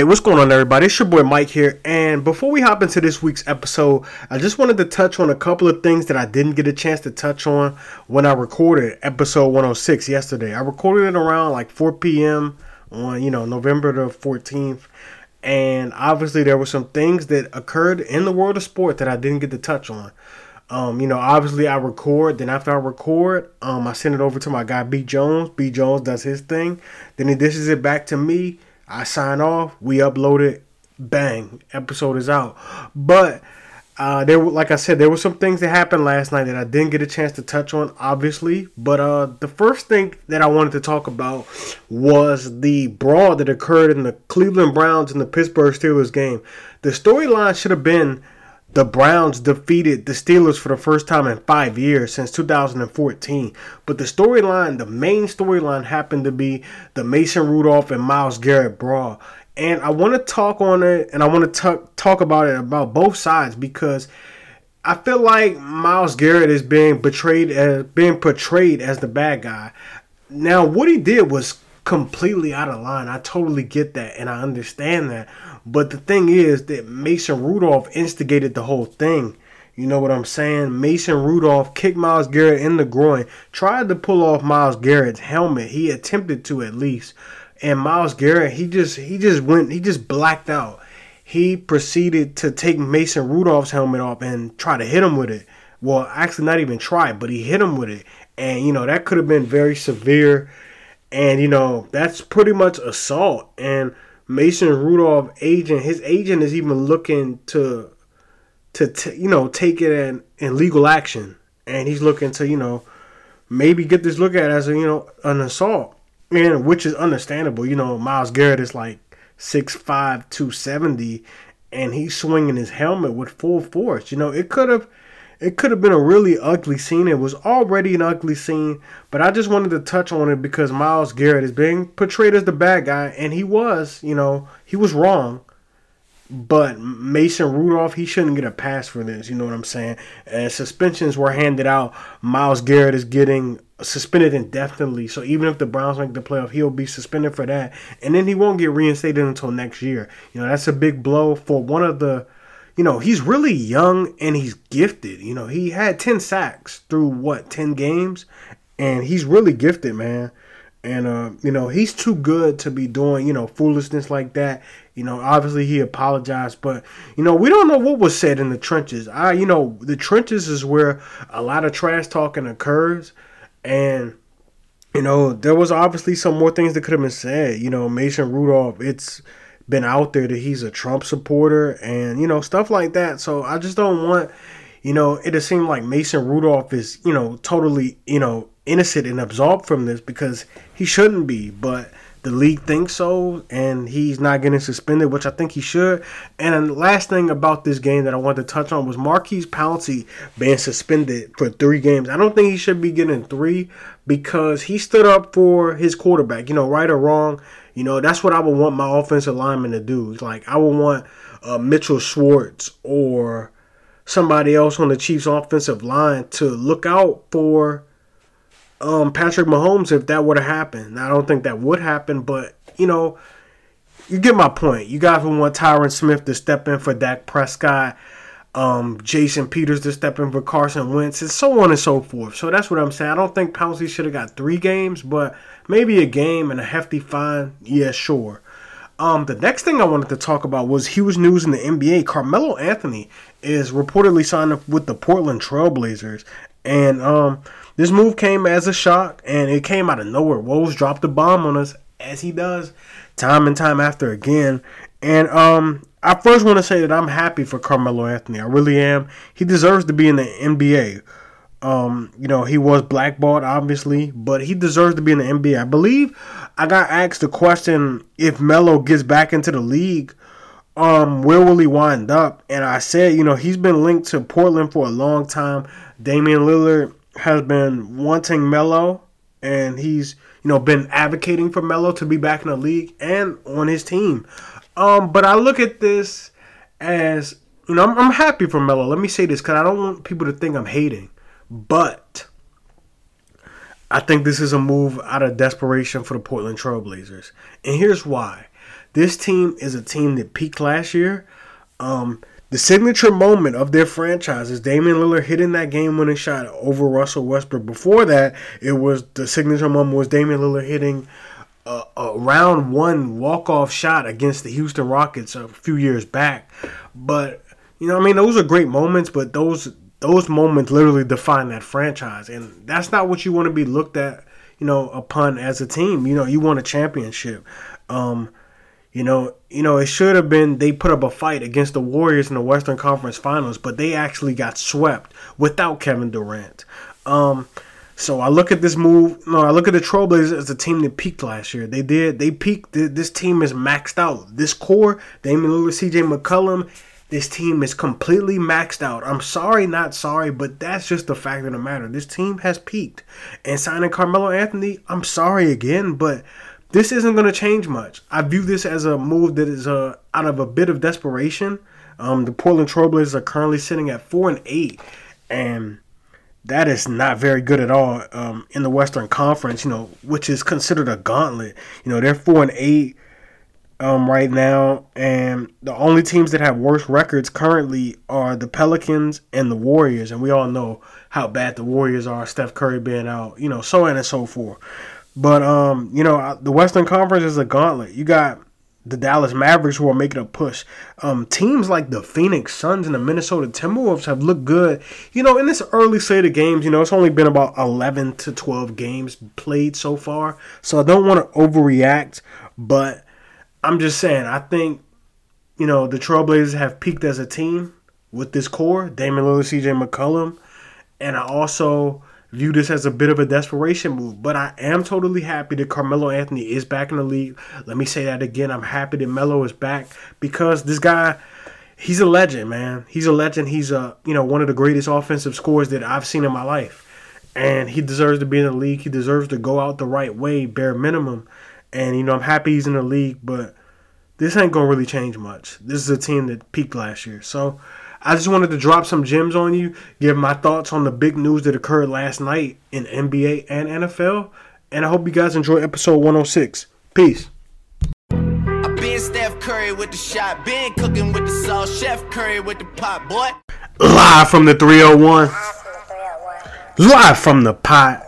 Hey, what's going on, everybody? It's your boy Mike here. And before we hop into this week's episode, I just wanted to touch on a couple of things that I didn't get a chance to touch on when I recorded episode 106 yesterday. I recorded it around like 4 p.m. on, you know, November the 14th. And obviously, there were some things that occurred in the world of sport that I didn't get to touch on. Um, you know, obviously I record. Then after I record, um, I send it over to my guy B Jones. B Jones does his thing. Then he dishes it back to me I sign off. We upload it. Bang, episode is out. But uh, there, like I said, there were some things that happened last night that I didn't get a chance to touch on, obviously. But uh, the first thing that I wanted to talk about was the brawl that occurred in the Cleveland Browns and the Pittsburgh Steelers game. The storyline should have been the Browns defeated the Steelers for the first time in five years since 2014. But the storyline, the main storyline, happened to be the Mason Rudolph and Myles Garrett brawl. And I want to talk on it and I want to talk, talk about it about both sides because I feel like Myles Garrett is being betrayed as being portrayed as the bad guy. Now, what he did was completely out of line. I totally get that and I understand that. But the thing is that Mason Rudolph instigated the whole thing. You know what I'm saying? Mason Rudolph kicked Myles Garrett in the groin, tried to pull off Myles Garrett's helmet. He attempted to at least. And Myles Garrett, he just he just went he just blacked out. He proceeded to take Mason Rudolph's helmet off and try to hit him with it. Well, actually not even try, but he hit him with it. And you know, that could have been very severe. And you know, that's pretty much assault. And Mason Rudolph agent, his agent is even looking to to t- you know take it in, in legal action, and he's looking to you know maybe get this look at as a you know an assault, and which is understandable. You know, Myles Garrett is like 6'5", 270, and he's swinging his helmet with full force. You know, it could have it could have been a really ugly scene. It was already an ugly scene, but I just wanted to touch on it because Myles Garrett is being portrayed as the bad guy, and he was, you know, he was wrong. But Mason Rudolph, he shouldn't get a pass for this. You know what I'm saying? And suspensions were handed out, Myles Garrett is getting suspended indefinitely. So even if the Browns make the playoff, he'll be suspended for that, and then he won't get reinstated until next year. You know that's a big blow for one of the you know, he's really young and he's gifted. You know, he had 10 sacks through what, 10 games? And he's really gifted, man. And, uh, you know, he's too good to be doing, you know, foolishness like that. You know, obviously he apologized, but, you know, we don't know what was said in the trenches. I, you know, the trenches is where a lot of trash talking occurs. And, you know, there was obviously some more things that could have been said. You know, Mason Rudolph, it's been out there that he's a Trump supporter and you know stuff like that. So I just don't want you know it to seem like Mason Rudolph is you know totally you know innocent and absolved from this because he shouldn't be, but the league thinks so, and he's not getting suspended, which I think he should. And the last thing about this game that I wanted to touch on was Maurkice Pouncey being suspended for three games. I don't think he should be getting three because he stood up for his quarterback. You know, right or wrong, you know, that's what I would want my offensive lineman to do. Like I would want uh, Mitchell Schwartz or somebody else on the Chiefs offensive line to look out for um, Patrick Mahomes if that were to happen. I don't think that would happen, but you know, you get my point. You guys would want Tyron Smith to step in for Dak Prescott um, Jason Peters to step in for Carson Wentz, and so on and so forth. So that's what I'm saying. I don't think Pouncey should have got three games, but maybe a game and a hefty fine. Yeah, sure. Um, the next thing I wanted to talk about was huge news in the NBA. Carmelo Anthony is reportedly signed up with the Portland Trailblazers, and um, this move came as a shock, and it came out of nowhere. Woj dropped the bomb on us, as he does time and time after again. And um, I first want to say that I'm happy for Carmelo Anthony. I really am. He deserves to be in the NBA. Um, you know, he was blackballed, obviously, but he deserves to be in the NBA. I believe I got asked the question if Melo gets back into the league, um, where will he wind up? And I said, you know, he's been linked to Portland for a long time. Damian Lillard has been wanting Melo, and he's, you know, been advocating for Melo to be back in the league and on his team. Um, but I look at this as you know, I'm, I'm happy for Melo. Let me say this because I don't want people to think I'm hating, but I think this is a move out of desperation for the Portland Trailblazers, and here's why. this team is a team that peaked last year. Um, the signature moment of their franchise is Damian Lillard hitting that game-winning shot over Russell Westbrook. Before that, it was the signature moment was Damian Lillard hitting a, a round one walk-off shot against the Houston Rockets a few years back. But you know, I mean, those are great moments, but those those moments literally define that franchise, and that's not what you want to be looked at, you know, upon as a team. You know, you want a championship. Um, you know, you know, it should have been they put up a fight against the Warriors in the Western Conference Finals, but they actually got swept without Kevin Durant. Um, so I look at this move. No, I look at the Trailblazers as a team that peaked last year. They did. They peaked. This team is maxed out. This core, Damian Lillard, C.J. McCollum, this team is completely maxed out. I'm sorry, not sorry, but that's just the fact of the matter. This team has peaked. And signing Carmelo Anthony, I'm sorry again, but this isn't going to change much. I view this as a move that is uh, out of a bit of desperation. Um, the Portland Trailblazers are currently sitting at four and eight, and that is not very good at all um, in the Western Conference. You know, which is considered a gauntlet. You know, they're four and eight um, right now, and the only teams that have worse records currently are the Pelicans and the Warriors, and we all know how bad the Warriors are. Steph Curry being out, you know, so on and so forth. But um, you know, the Western Conference is a gauntlet. You got the Dallas Mavericks who are making a push. Um, teams like the Phoenix Suns and the Minnesota Timberwolves have looked good. You know, in this early slate of games, you know, it's only been about 11 to 12 games played so far. So I don't want to overreact, but I'm just saying, I think, you know, the Trailblazers have peaked as a team with this core, Damian Lillard, CJ McCollum, and I also view this as a bit of a desperation move. But I am totally happy that Carmelo Anthony is back in the league. Let me say that again. I'm happy that Melo is back because this guy, he's a legend, man. He's a legend. He's a you know one of the greatest offensive scorers that I've seen in my life. And he deserves to be in the league. He deserves to go out the right way, bare minimum. And you know, I'm happy he's in the league, but this ain't gonna really change much. This is a team that peaked last year. So I just wanted to drop some gems on you, give my thoughts on the big news that occurred last night in NBA and NFL. And I hope you guys enjoy episode 106. Peace. I been Steph Curry with the shot, been cooking with the sauce, Chef Curry with the pot, boy. Live from the 301. Live from the pot.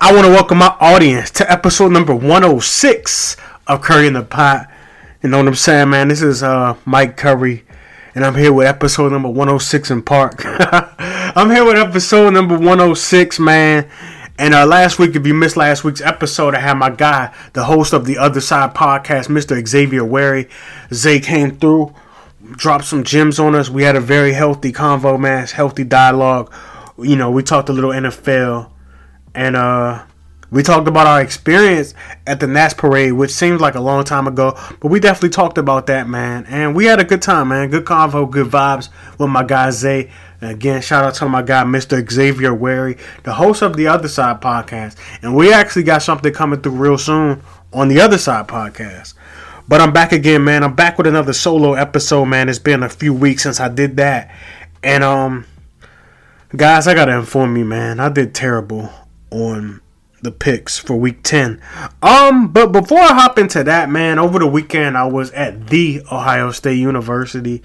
I want to welcome my audience to episode number 106 of Curry in the Pot. You know what I'm saying, man? This is uh, Mike Curry, and I'm here with episode number 106 in Park. I'm here with episode number 106, man. And uh, last week, if you missed last week's episode, I had my guy, the host of the Other Side podcast, Mr. Xavier Wary. Zay came through, dropped some gems on us. We had a very healthy convo, man, healthy dialogue. You know, we talked a little NFL and uh, we talked about our experience at the Nats parade, which seems like a long time ago, but we definitely talked about that, man. And we had a good time, man. Good convo, good vibes with my guy Zay. And again, shout out to my guy, Mr. Xavier Wary, the host of the Other Side podcast. And we actually got something coming through real soon on the Other Side podcast. But I'm back again, man. I'm back with another solo episode, man. It's been a few weeks since I did that. And um guys, I gotta inform you, man. I did terrible on the picks for week 10. Um, but before I hop into that, man, over the weekend I was at the Ohio State University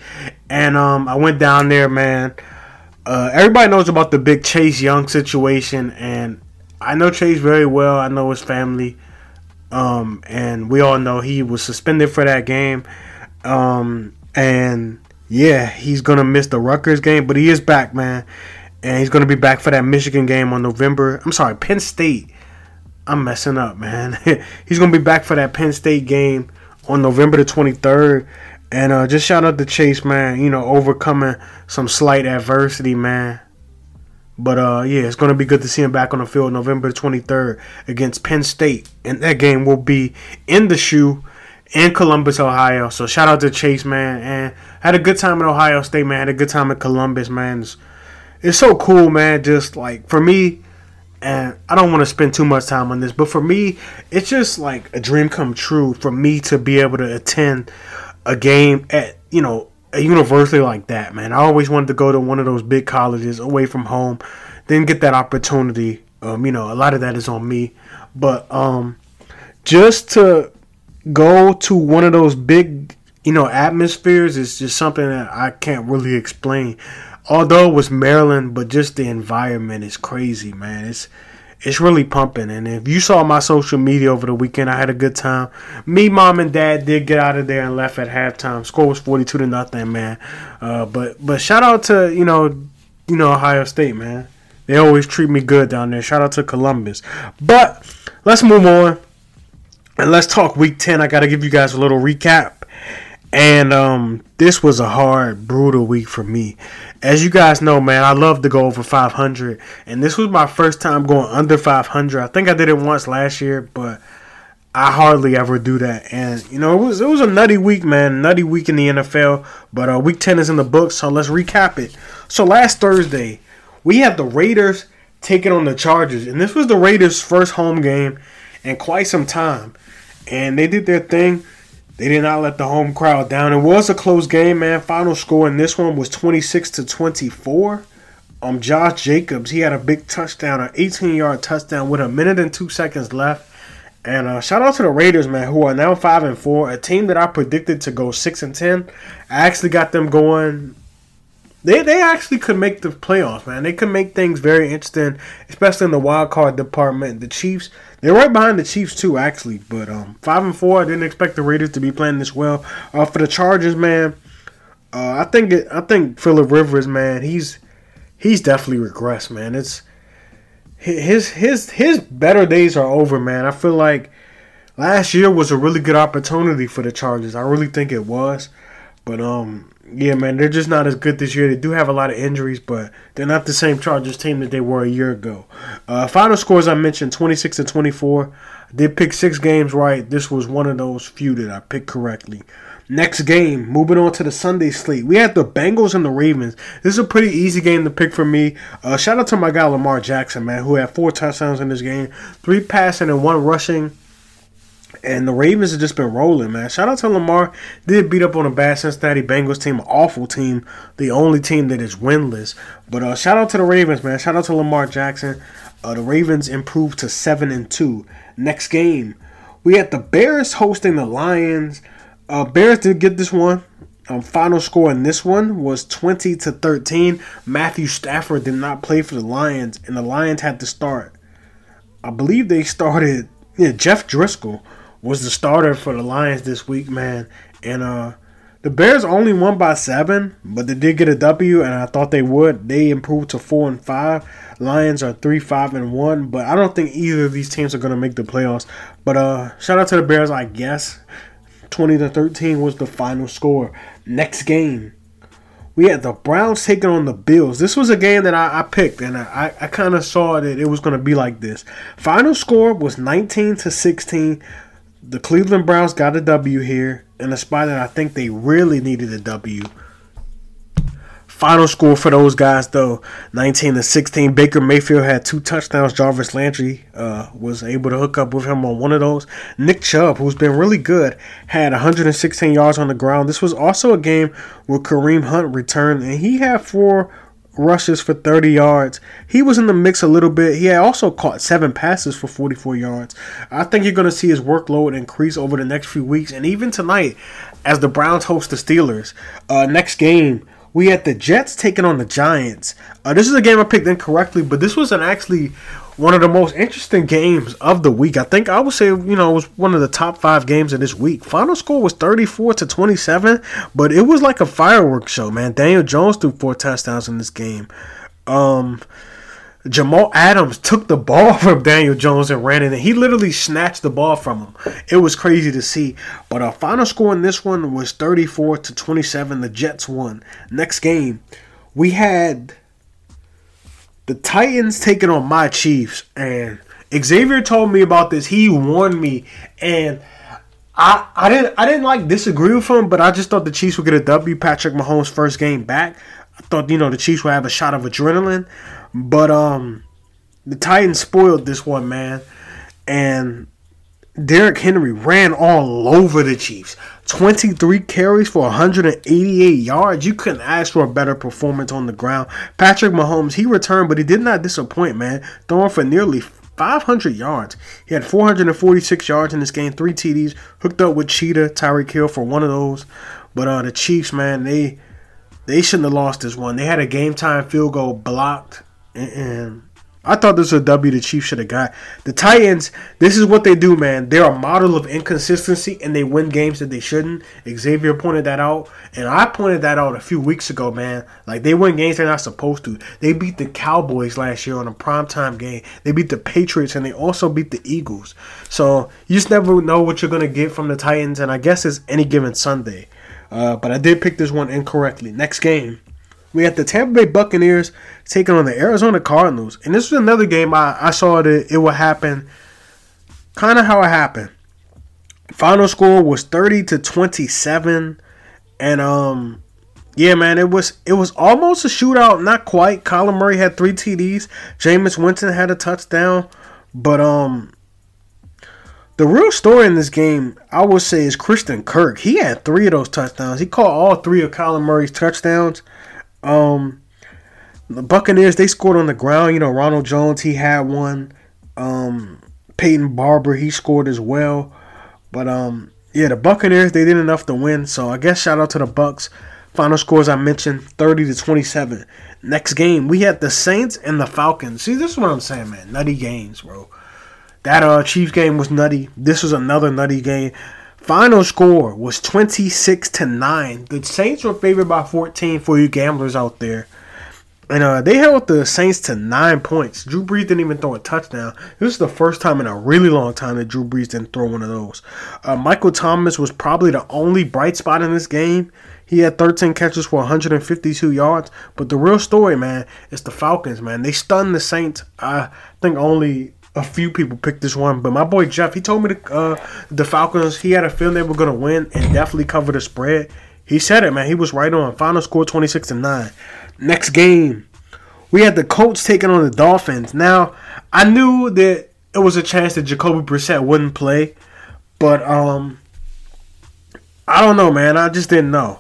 and um I went down there, man. Uh, everybody knows about the big Chase Young situation and I know Chase very well. I know his family. Um, and we all know he was suspended for that game. Um, and yeah, he's gonna miss the Rutgers game, but he is back, man and he's going to be back for that Michigan game on November. I'm sorry, Penn State. I'm messing up, man. he's going to be back for that Penn State game on November the 23rd. And uh, just shout out to Chase, man. You know, overcoming some slight adversity, man. But uh, yeah, it's going to be good to see him back on the field November 23rd against Penn State. And that game will be in the shoe in Columbus, Ohio. So shout out to Chase, man. And had a good time at Ohio State, man. Had a good time at Columbus, man. It's, it's so cool, man. Just like for me, and I don't want to spend too much time on this, but for me, it's just like a dream come true for me to be able to attend a game at you know a university like that, man. I always wanted to go to one of those big colleges away from home. Didn't get that opportunity. Um, you know, a lot of that is on me, but um, just to go to one of those big, you know, atmospheres is just something that I can't really explain. Although it was Maryland, but just the environment is crazy, man. It's it's really pumping. And if you saw my social media over the weekend, I had a good time. Me, mom, and dad did get out of there and left at halftime. Score was forty two to nothing, man. Uh, but but shout out to you know you know Ohio State, man. They always treat me good down there. Shout out to Columbus. But let's move on and let's talk Week Ten. I got to give you guys a little recap. And um, this was a hard, brutal week for me. As you guys know, man, I love to go over 500, and this was my first time going under 500. I think I did it once last year, but I hardly ever do that. And you know, it was it was a nutty week, man, nutty week in the NFL. But uh, week 10 is in the books, so let's recap it. So last Thursday, we had the Raiders taking on the Chargers, and this was the Raiders' first home game in quite some time, and they did their thing. They did not let the home crowd down. It was a close game, man. Final score in this one was 26 to 24. Um, Josh Jacobs, he had a big touchdown, an 18 yard touchdown with a minute and two seconds left. And uh, shout out to the Raiders, man, who are now five and four, a team that I predicted to go six and ten. I actually got them going they they actually could make the playoffs, man. They could make things very interesting, especially in the wild card department. The Chiefs, they're right behind the Chiefs too, actually. But um, five and four, I didn't expect the Raiders to be playing this well. Uh, for the Chargers, man, uh, I think it, I think Philip Rivers, man, he's he's definitely regressed, man. It's his his his better days are over, man. I feel like last year was a really good opportunity for the Chargers. I really think it was, but um, yeah, man, they're just not as good this year. They do have a lot of injuries, but they're not the same Chargers team that they were a year ago. Uh, final scores I mentioned 26 to 24. I did pick six games right. This was one of those few that I picked correctly. Next game, moving on to the Sunday slate. We had the Bengals and the Ravens. This is a pretty easy game to pick for me. Uh, shout out to my guy Lamar Jackson, man, who had four touchdowns in this game, three passing and one rushing. And the Ravens have just been rolling, man. Shout out to Lamar. Did beat up on a bad Cincinnati Bengals team, an awful team, the only team that is winless. But uh, shout out to the Ravens, man. Shout out to Lamar Jackson. Uh, the Ravens improved to seven and two. Next game, we had the Bears hosting the Lions. Uh, Bears did get this one. Um, final score in this one was 20 to 13. Matthew Stafford did not play for the Lions, and the Lions had to start. I believe they started yeah, Jeff Driskel was the starter for the Lions this week, man. And uh the Bears only won by seven, but they did get a W, and I thought they would. They improved to four and five. Lions are three, five, and one, but I don't think either of these teams are gonna make the playoffs. But uh, shout out to the Bears, I guess. Twenty to thirteen was the final score. Next game, we had the Browns taking on the Bills. This was a game that I, I picked, and I, I kind of saw that it was going to be like this. Final score was 19 to 16 the Cleveland Browns got a W here in a spot that I think they really needed a W. Final score for those guys though, 19 to 16. Baker Mayfield had two touchdowns. Jarvis Landry uh, was able to hook up with him on one of those. Nick Chubb, who's been really good, had 116 yards on the ground. This was also a game where Kareem Hunt returned, and he had four rushes for 30 yards. He was in the mix a little bit. He had also caught seven passes for 44 yards. I think you're going to see his workload increase over the next few weeks and even tonight as the Browns host the Steelers. Uh, next game, we had the Jets taking on the Giants. Uh, this is a game I picked incorrectly, but this was an actually one of the most interesting games of the week. I think I would say, you know, it was one of the top five games of this week. Final score was 34 to 27, but it was like a fireworks show, man. Daniel Jones threw four touchdowns in this game. Um, Jamal Adams took the ball from Daniel Jones and ran it. And he literally snatched the ball from him. It was crazy to see. But our final score in this one was 34 to 27. The Jets won. Next game, we had the Titans taking on my Chiefs, and Xavier told me about this. He warned me, and I I didn't I didn't like disagree with him, but I just thought the Chiefs would get a W. Patrick Mahomes' first game back. I thought you know the Chiefs would have a shot of adrenaline, but um, the Titans spoiled this one, man, and Derrick Henry ran all over the Chiefs. 23 carries for 188 yards. You couldn't ask for a better performance on the ground. Patrick Mahomes, he returned, but he did not disappoint, man. Throwing for nearly 500 yards. He had 446 yards in this game, three TDs, hooked up with Cheetah, Tyreek Hill for one of those. But uh, the Chiefs, man, they they shouldn't have lost this one. They had a game time field goal blocked, and, I thought this was a W the Chiefs should have got. The Titans, this is what they do, man. They're a model of inconsistency and they win games that they shouldn't. Xavier pointed that out, and I pointed that out a few weeks ago, man. Like they win games they're not supposed to. They beat the Cowboys last year on a primetime game. They beat the Patriots and they also beat the Eagles. So you just never know what you're gonna get from the Titans, and I guess it's any given Sunday. Uh, but I did pick this one incorrectly. Next game. We had the Tampa Bay Buccaneers taking on the Arizona Cardinals. And this was another game I, I saw that it would happen kind of how it happened. Final score was 30 to 27. And um yeah, man, it was it was almost a shootout, not quite. Colin Murray had three TDs. Jameis Winston had a touchdown. But um the real story in this game, I would say, is Christian Kirk. He had three of those touchdowns. He caught all three of Colin Murray's touchdowns. Um, the Buccaneers they scored on the ground. You know, Ronald Jones he had one. Um, Peyton Barber he scored as well. But um, yeah, the Buccaneers they did enough to win. So I guess shout out to the Bucks. Final scores I mentioned 30 to 27. Next game we had the Saints and the Falcons. See, this is what I'm saying, man. Nutty games, bro. That uh Chiefs game was nutty. This was another nutty game. Final score was 26 to 9. The Saints were favored by 14 for you gamblers out there. And uh, they held the Saints to nine points. Drew Brees didn't even throw a touchdown. This is the first time in a really long time that Drew Brees didn't throw one of those. Uh, Michael Thomas was probably the only bright spot in this game. He had 13 catches for 152 yards. But the real story, man, is the Falcons, man. They stunned the Saints. I think only a few people picked this one, but my boy Jeff, he told me the, uh, the Falcons, he had a feeling they were to win and definitely cover the spread. He said it, man. He was right on. Final score 26 to 9. Next game, we had the Colts taking on the Dolphins. Now, I knew that it was a chance that Jacoby Brissett wouldn't play, but um, I don't know, man. I just didn't know.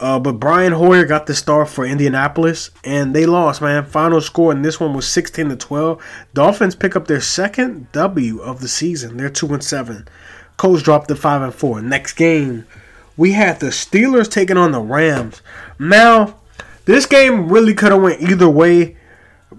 Uh, but Brian Hoyer got the start for Indianapolis, and they lost, man. Final score in this one was 16 to 12. Dolphins pick up their second W of the season. They're 2 and 7. Colts dropped to 5 and 4. Next game, we had the Steelers taking on the Rams. Now, this game really could have went either way.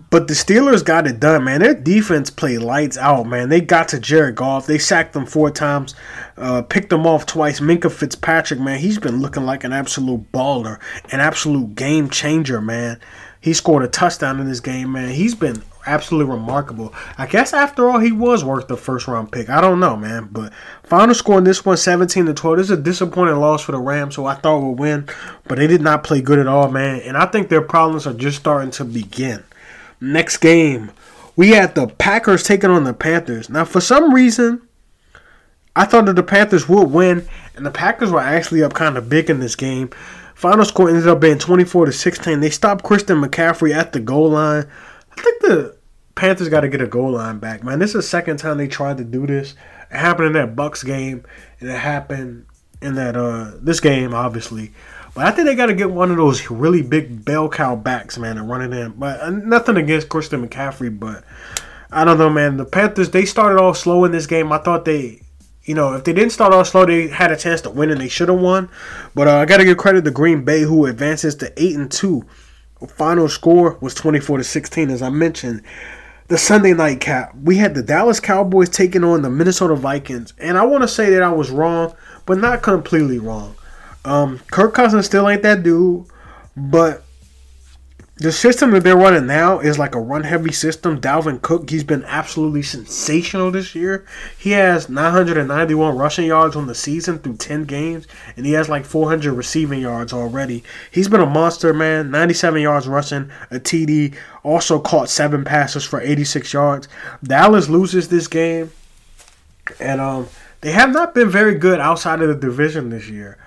But the Steelers got it done, man. Their defense played lights out, man. They got to Jared Goff. They sacked them four times, uh, picked them off twice. Minkah Fitzpatrick, man, he's been looking like an absolute baller, an absolute game changer, man. He scored a touchdown in this game, man. He's been absolutely remarkable. I guess after all, he was worth the first round pick. I don't know, man. But final score in this one, 17 to 12. This is a disappointing loss for the Rams, who I thought would win, but they did not play good at all, man. And I think their problems are just starting to begin. Next game, we had the Packers taking on the Panthers. Now, for some reason, I thought that the Panthers would win, and the Packers were actually up kind of big in this game. Final score ended up being 24 to 16. They stopped Christian McCaffrey at the goal line. I think the Panthers got to get a goal line back, man. This is the second time they tried to do this. It happened in that Bucks game, and it happened in that uh this game, obviously. But I think they got to get one of those really big bell cow backs, man, and run it in. But uh, nothing against Christian McCaffrey, but I don't know, man. The Panthers they started off slow in this game. I thought they, you know, if they didn't start off slow, they had a chance to win and they should have won. But uh, I got to give credit to Green Bay, who advances to eight and two. Final score was twenty four to sixteen, as I mentioned. The Sunday night cap, we had the Dallas Cowboys taking on the Minnesota Vikings, and I want to say that I was wrong, but not completely wrong. Um, Kirk Cousins still ain't that dude, but the system that they're running now is like a run heavy system. Dalvin Cook, he's been absolutely sensational this year. He has 991 rushing yards on the season through 10 games, and he has like 400 receiving yards already. He's been a monster, man. 97 yards rushing, a TD, also caught seven passes for 86 yards. Dallas loses this game, and um, they have not been very good outside of the division this year.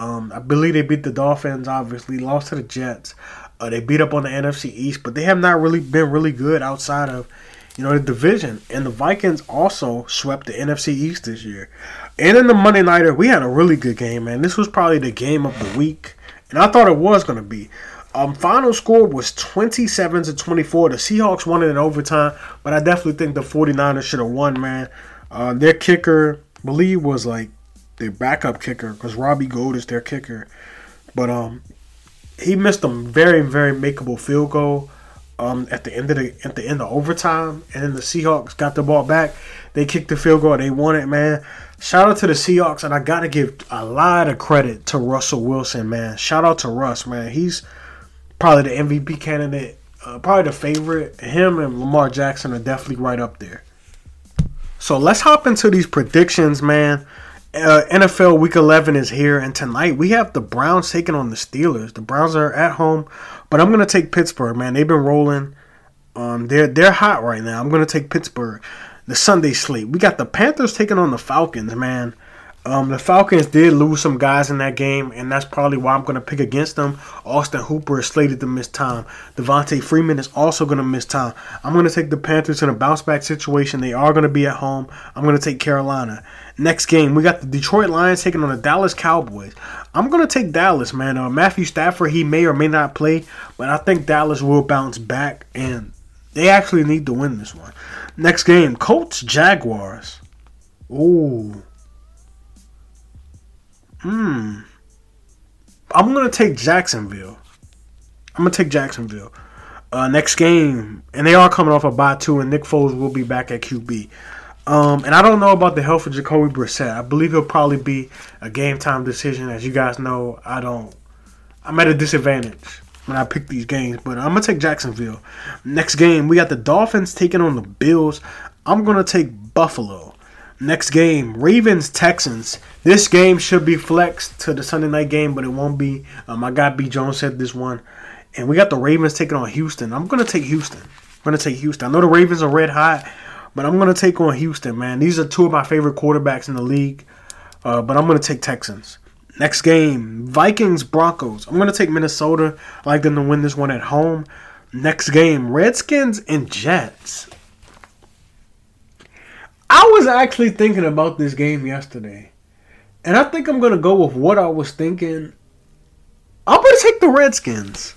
Um, I believe they beat the Dolphins. Obviously, lost to the Jets. Uh, they beat up on the NFC East, but they have not really been really good outside of you know the division. And the Vikings also swept the NFC East this year. And in the Monday nighter, we had a really good game, man. This was probably the game of the week, and I thought it was going to be. Um, final score was 27 to 24. The Seahawks won it in overtime, but I definitely think the 49ers should have won, man. Uh, their kicker, I believe, was like their backup kicker because Robbie Gould is their kicker. But um, he missed a very, very makeable field goal um, at the end of the at the end of overtime, and then the Seahawks got the ball back. They kicked the field goal. They won it, man. Shout out to the Seahawks, and I gotta give a lot of credit to Russell Wilson, man. Shout out to Russ, man. He's probably the MVP candidate, uh, probably the favorite. Him and Lamar Jackson are definitely right up there. So let's hop into these predictions, man. Uh, NFL Week 11 is here, and tonight we have the Browns taking on the Steelers. The Browns are at home, but I'm gonna take Pittsburgh, man. They've been rolling. Um, they're they're hot right now. I'm gonna take Pittsburgh the Sunday slate. We got the Panthers taking on the Falcons, man. Um, the Falcons did lose some guys in that game, and that's probably why I'm going to pick against them. Austin Hooper is slated to miss time. Devonta Freeman is also going to miss time. I'm going to take the Panthers in a bounce back situation. They are going to be at home. I'm going to take Carolina. Next game, we got the Detroit Lions taking on the Dallas Cowboys. I'm going to take Dallas, man. Uh, Matthew Stafford, he may or may not play, but I think Dallas will bounce back, and they actually need to win this one. Next game, Colts Jaguars. Ooh. Hmm. I'm gonna take Jacksonville. I'm gonna take Jacksonville. Uh, next game, and they are coming off a bye too, and Nick Foles will be back at QB. Um, and I don't know about the health of Jacoby Brissett. I believe he'll probably be a game time decision. As you guys know, I don't. I'm at a disadvantage when I pick these games, but I'm gonna take Jacksonville. Next game, we got the Dolphins taking on the Bills. I'm gonna take Buffalo. Next game, Ravens Texans. This game should be flexed to the Sunday night game, but it won't be. Um, my guy B Jones said this one, and we got the Ravens taking on Houston. I'm gonna take Houston. I'm gonna take Houston. I know the Ravens are red hot, but I'm gonna take on Houston. Man, these are two of my favorite quarterbacks in the league, uh, but I'm gonna take Texans. Next game, Vikings Broncos. I'm gonna take Minnesota. I like them to win this one at home. Next game, Redskins and Jets. I was actually thinking about this game yesterday. And I think I'm gonna go with what I was thinking. I'm gonna take the Redskins.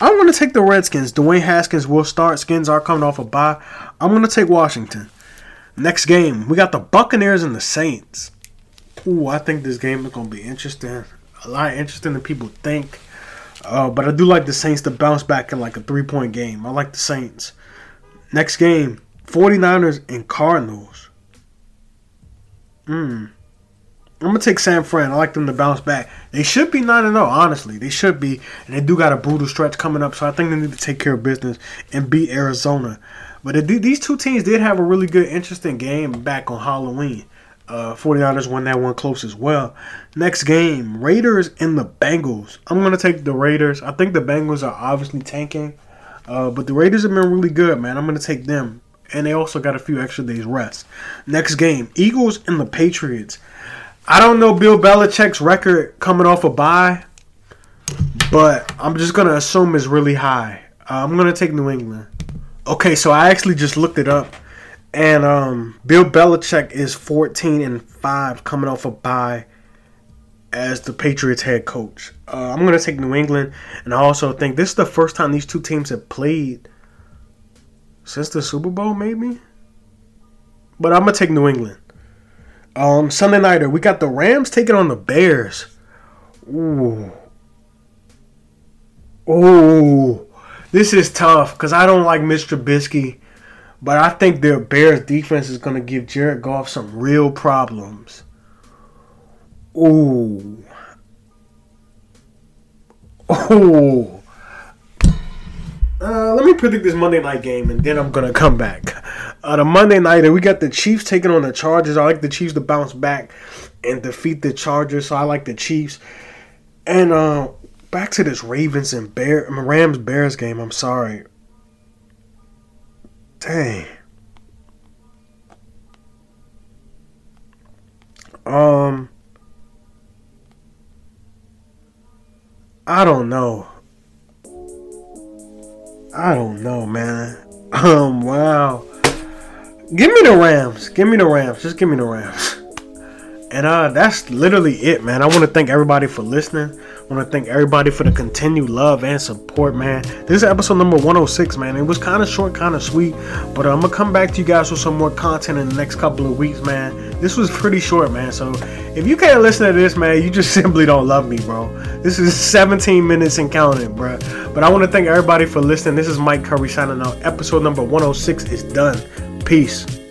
I'm gonna take the Redskins. Dwayne Haskins will start. Skins are coming off a bye. I'm gonna take Washington. Next game, we got the Buccaneers and the Saints. Ooh, I think this game is gonna be interesting. A lot interesting than people think. Uh, but I do like the Saints to bounce back in like a three point game. I like the Saints. Next game, 49ers and Cardinals. Hmm. I'm gonna take San Fran. I like them to bounce back. They should be 9 0, honestly. They should be. And they do got a brutal stretch coming up, so I think they need to take care of business and beat Arizona. But these two teams did have a really good, interesting game back on Halloween. Uh, 49ers won that one close as well. Next game, Raiders and the Bengals. I'm to take the Raiders. I think the Bengals are obviously tanking, uh, but the Raiders have been really good, man. I'm to take them. And they also got a few extra days rest. Next game, Eagles and the Patriots. I don't know Bill Belichick's record coming off a bye, but I'm just to assume it's really high. Uh, I'm to take New England. Okay, so I actually just looked it up. And um, Bill Belichick is 14 and 5 coming off a bye as the Patriots head coach. Uh, I'm to take New England. And I also think this is the first time these two teams have played since the Super Bowl, maybe. But I'm to take New England. Um, Sunday nighter, we got the Rams taking on the Bears. Ooh. Ooh. This is tough because I don't like Mr. Trubisky. But I think the Bears defense is to give Jared Goff some real problems. Ooh. Oh. Uh, let me predict this Monday night game and then I'm to come back. Uh, the Monday night, and we got the Chiefs taking on the Chargers. I like the Chiefs to bounce back and defeat the Chargers, so I like the Chiefs. And uh, back to this Ravens and Bear, Rams Bears game. I'm sorry. Dang. Um. I don't know. I don't know, man. Um, wow. Give me the Rams. Give me the Rams. Just give me the Rams. And uh, that's literally it, man. I want to thank everybody for listening. I want to thank everybody for the continued love and support, man. This is episode number 106, man. It was kind of short, kind of sweet, but I'm gonna come back to you guys with some more content in the next couple of weeks, man. This was pretty short, man. So if you can't listen to this, man, you just simply don't love me, bro. This is 17 minutes and counting, bro. But I want to thank everybody for listening. This is Mike Curry signing out. Episode number 106 is done. Peace.